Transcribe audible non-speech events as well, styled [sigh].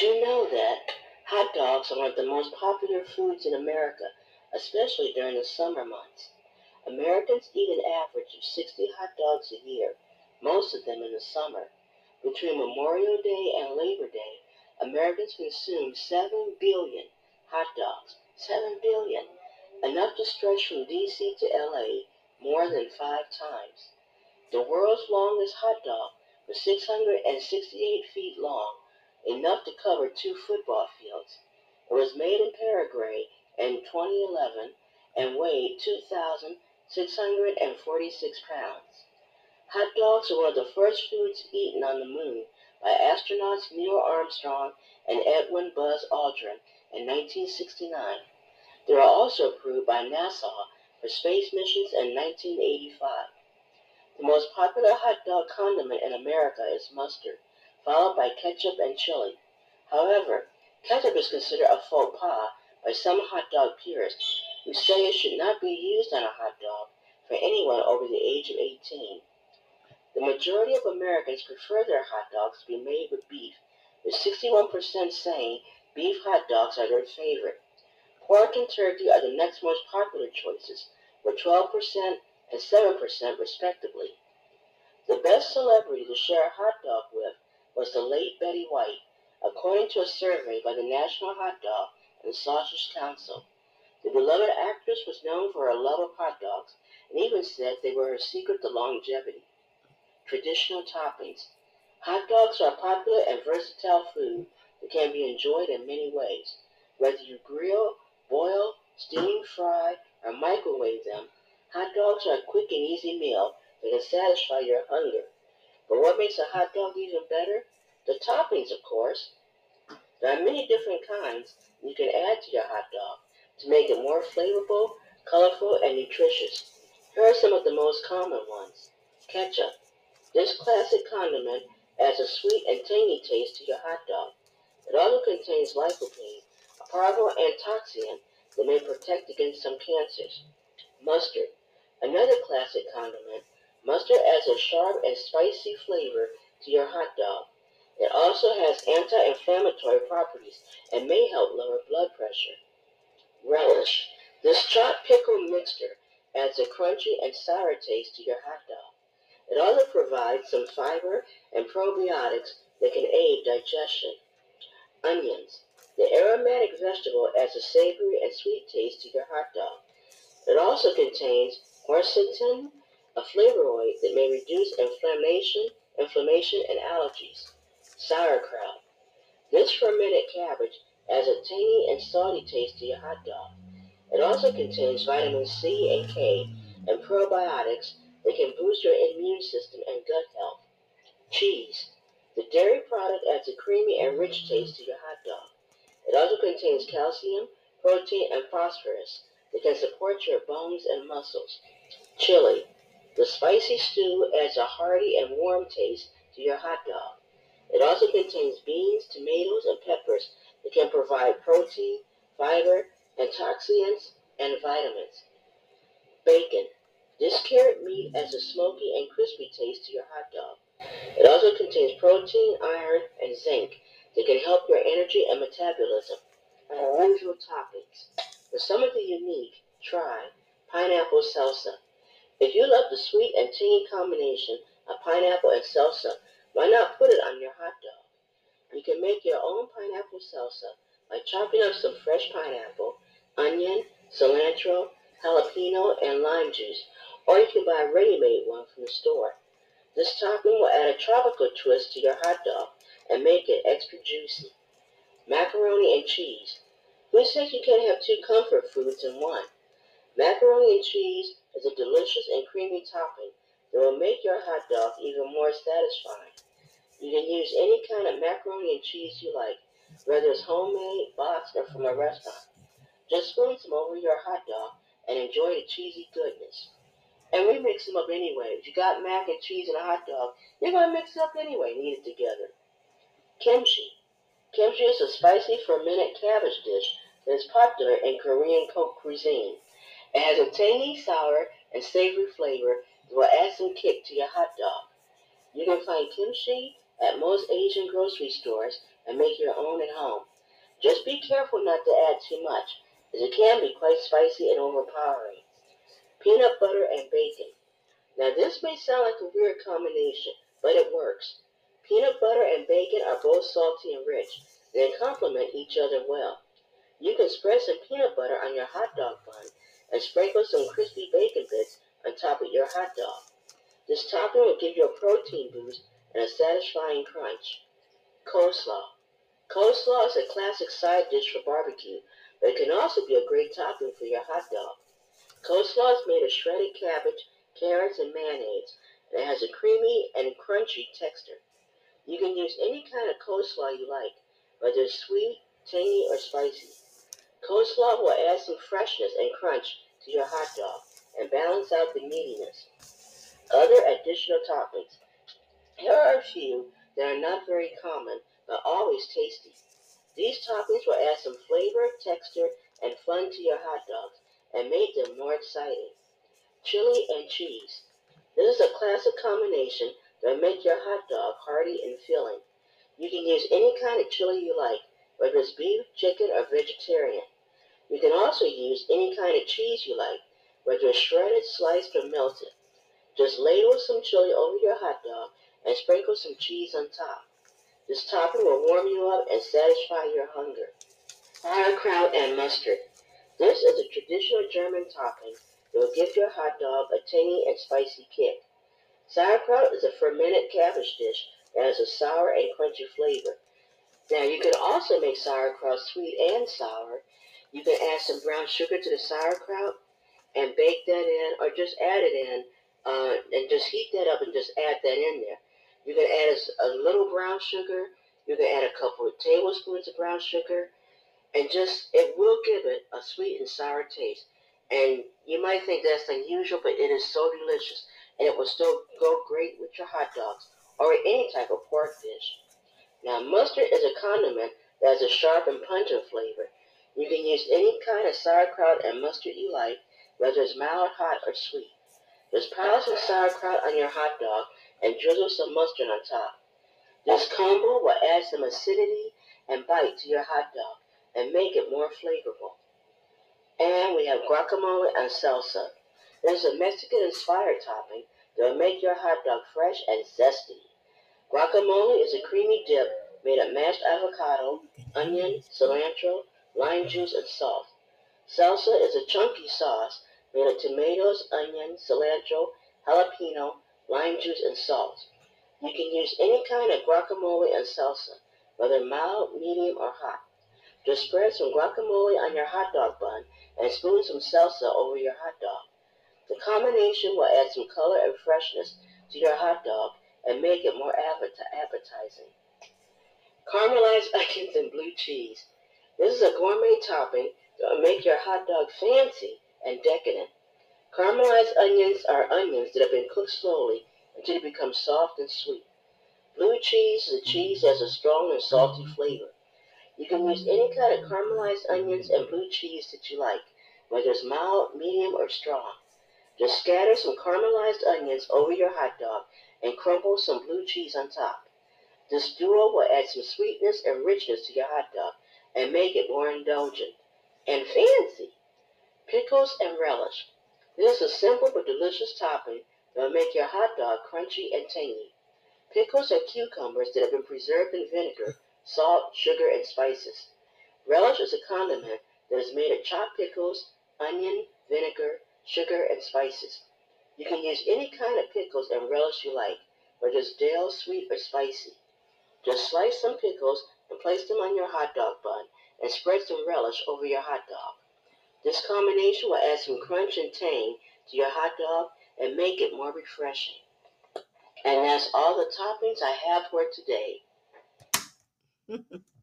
Did you know that hot dogs are one of the most popular foods in America, especially during the summer months? Americans eat an average of 60 hot dogs a year, most of them in the summer. Between Memorial Day and Labor Day, Americans consume 7 billion hot dogs. 7 billion. Enough to stretch from D.C. to L.A. more than five times. The world's longest hot dog was 668 feet long, enough to cover two football fields. It was made in Paraguay in 2011 and weighed 2,646 pounds. Hot dogs were the first foods eaten on the moon by astronauts Neil Armstrong and Edwin Buzz Aldrin in 1969. They were also approved by NASA for space missions in 1985. The most popular hot dog condiment in America is mustard, followed by ketchup and chili. However, ketchup is considered a faux pas by some hot dog purists who say it should not be used on a hot dog for anyone over the age of 18. The majority of Americans prefer their hot dogs to be made with beef, with 61% saying beef hot dogs are their favorite. Pork and turkey are the next most popular choices, with 12% and 7% respectively. The best celebrity to share a hot dog with was the late Betty White, according to a survey by the National Hot Dog and Sausage Council. The beloved actress was known for her love of hot dogs and even said they were her secret to longevity. Traditional toppings. Hot dogs are a popular and versatile food that can be enjoyed in many ways. Whether you grill, boil, steam, fry, or microwave them, hot dogs are a quick and easy meal that can satisfy your hunger. But what makes a hot dog even better? The toppings, of course. There are many different kinds you can add to your hot dog to make it more flavorful, colorful, and nutritious. Here are some of the most common ones. Ketchup. This classic condiment adds a sweet and tangy taste to your hot dog. It also contains lycopene, a powerful antioxidant that may protect against some cancers. Mustard. Another classic condiment, mustard adds a sharp and spicy flavor to your hot dog. It also has anti-inflammatory properties and may help lower blood pressure. Relish. This chopped pickle mixture adds a crunchy and sour taste to your hot dog. It also provides some fiber and probiotics that can aid digestion. Onions. The aromatic vegetable adds a savory and sweet taste to your hot dog. It also contains quercetin, a flavonoid that may reduce inflammation, inflammation and allergies. Sauerkraut. This fermented cabbage adds a tangy and salty taste to your hot dog. It also contains vitamin C and K and probiotics that can boost your immune system and gut health. Cheese. The dairy product adds a creamy and rich taste to your hot dog. It also contains calcium, protein, and phosphorus that can support your bones and muscles. Chili. The spicy stew adds a hearty and warm taste to your hot dog. It also contains beans, tomatoes, and peppers that can provide protein, fiber, antioxidants, and vitamins. Bacon. This carrot meat adds a smoky and crispy taste to your hot dog. It also contains protein, iron, and zinc that can help your energy and metabolism. Unusual toppings. For some of the unique, try pineapple salsa. If you love the sweet and tangy combination of pineapple and salsa, why not put it on your hot dog? You can make your own pineapple salsa by chopping up some fresh pineapple, onion, cilantro, jalapeno, and lime juice, or you can buy a ready-made one from the store. This topping will add a tropical twist to your hot dog and make it extra juicy. Macaroni and cheese. Who says you can't have two comfort foods in one? Macaroni and cheese is a delicious and creamy topping that will make your hot dog even more satisfying. You can use any kind of macaroni and cheese you like, whether it's homemade, boxed, or from a restaurant. Just spoon some over your hot dog and enjoy the cheesy goodness. And we mix them up anyway. If you got mac and cheese and a hot dog, you're going to mix it up anyway and eat it together. Kimchi. Kimchi is a spicy fermented cabbage dish that is popular in Korean folk cuisine. It has a tangy, sour, and savory flavor that will add some kick to your hot dog. You can find kimchi at most Asian grocery stores and make your own at home. Just be careful not to add too much, as it can be quite spicy and overpowering. Peanut butter and bacon. Now this may sound like a weird combination, but it works. Peanut butter and bacon are both salty and rich. They complement each other well. You can spread some peanut butter on your hot dog bun and sprinkle some crispy bacon bits on top of your hot dog. This topping will give you a protein boost and a satisfying crunch. Coleslaw. Coleslaw is a classic side dish for barbecue, but it can also be a great topping for your hot dog. Coleslaw is made of shredded cabbage, carrots, and mayonnaise, and it has a creamy and crunchy texture. You can use any kind of coleslaw you like, whether it's sweet, tangy, or spicy. Coleslaw will add some freshness and crunch to your hot dog and balance out the meatiness. Other additional toppings. Here are a few that are not very common, but always tasty. These toppings will add some flavor, texture, and fun to your hot dogs and make them more exciting. Chili and cheese. This is a classic combination that will make your hot dog hearty and filling. You can use any kind of chili you like, whether it's beef, chicken, or vegetarian. You can also use any kind of cheese you like, whether it's shredded, sliced, or melted. Just ladle some chili over your hot dog and sprinkle some cheese on top. This topping will warm you up and satisfy your hunger. Sauerkraut and mustard. This is a traditional German topping that will give your hot dog a tangy and spicy kick. Sauerkraut is a fermented cabbage dish that has a sour and crunchy flavor. Now you can also make sauerkraut sweet and sour. You can add some brown sugar to the sauerkraut and bake that in, or just add it in uh, and just heat that up and just add that in there. You can add a, a little brown sugar. You can add a couple of tablespoons of brown sugar, and just it will give it a sweet and sour taste. And you might think that's unusual, but it is so delicious, and it will still go great with your hot dogs or any type of pork dish. Now, mustard is a condiment that has a sharp and pungent flavor. You can use any kind of sauerkraut and mustard you like, whether it's mild, hot, or sweet. Just pile some sauerkraut on your hot dog and drizzle some mustard on top. This combo will add some acidity and bite to your hot dog and make it more flavorful. And we have guacamole and salsa. There's a Mexican-inspired topping that will make your hot dog fresh and zesty. Guacamole is a creamy dip made of mashed avocado, onion, cilantro, lime juice, and salt. Salsa is a chunky sauce made of tomatoes, onion, cilantro, jalapeno, lime juice, and salt. You can use any kind of guacamole and salsa, whether mild, medium, or hot. Just spread some guacamole on your hot dog bun and spoon some salsa over your hot dog. The combination will add some color and freshness to your hot dog and make it more appetizing. Caramelized [laughs] onions and blue cheese. This is a gourmet topping that will make your hot dog fancy and decadent. Caramelized onions are onions that have been cooked slowly until they become soft and sweet. Blue cheese is a cheese that has a strong and salty flavor. You can use any kind of caramelized onions and blue cheese that you like, whether it's mild, medium, or strong. Just scatter some caramelized onions over your hot dog and crumble some blue cheese on top. This duo will add some sweetness and richness to your hot dog and make it more indulgent and fancy. Pickles and relish. This is a simple but delicious topping that will make your hot dog crunchy and tangy. Pickles are cucumbers that have been preserved in vinegar, salt, sugar, and spices. Relish is a condiment that is made of chopped pickles, onion, vinegar, sugar, and spices. You can use any kind of pickles and relish you like, whether it's dill, sweet, or spicy. Just slice some pickles and place them on your hot dog bun and spread some relish over your hot dog. This combination will add some crunch and tang to your hot dog and make it more refreshing. And that's all the toppings I have for today. [laughs]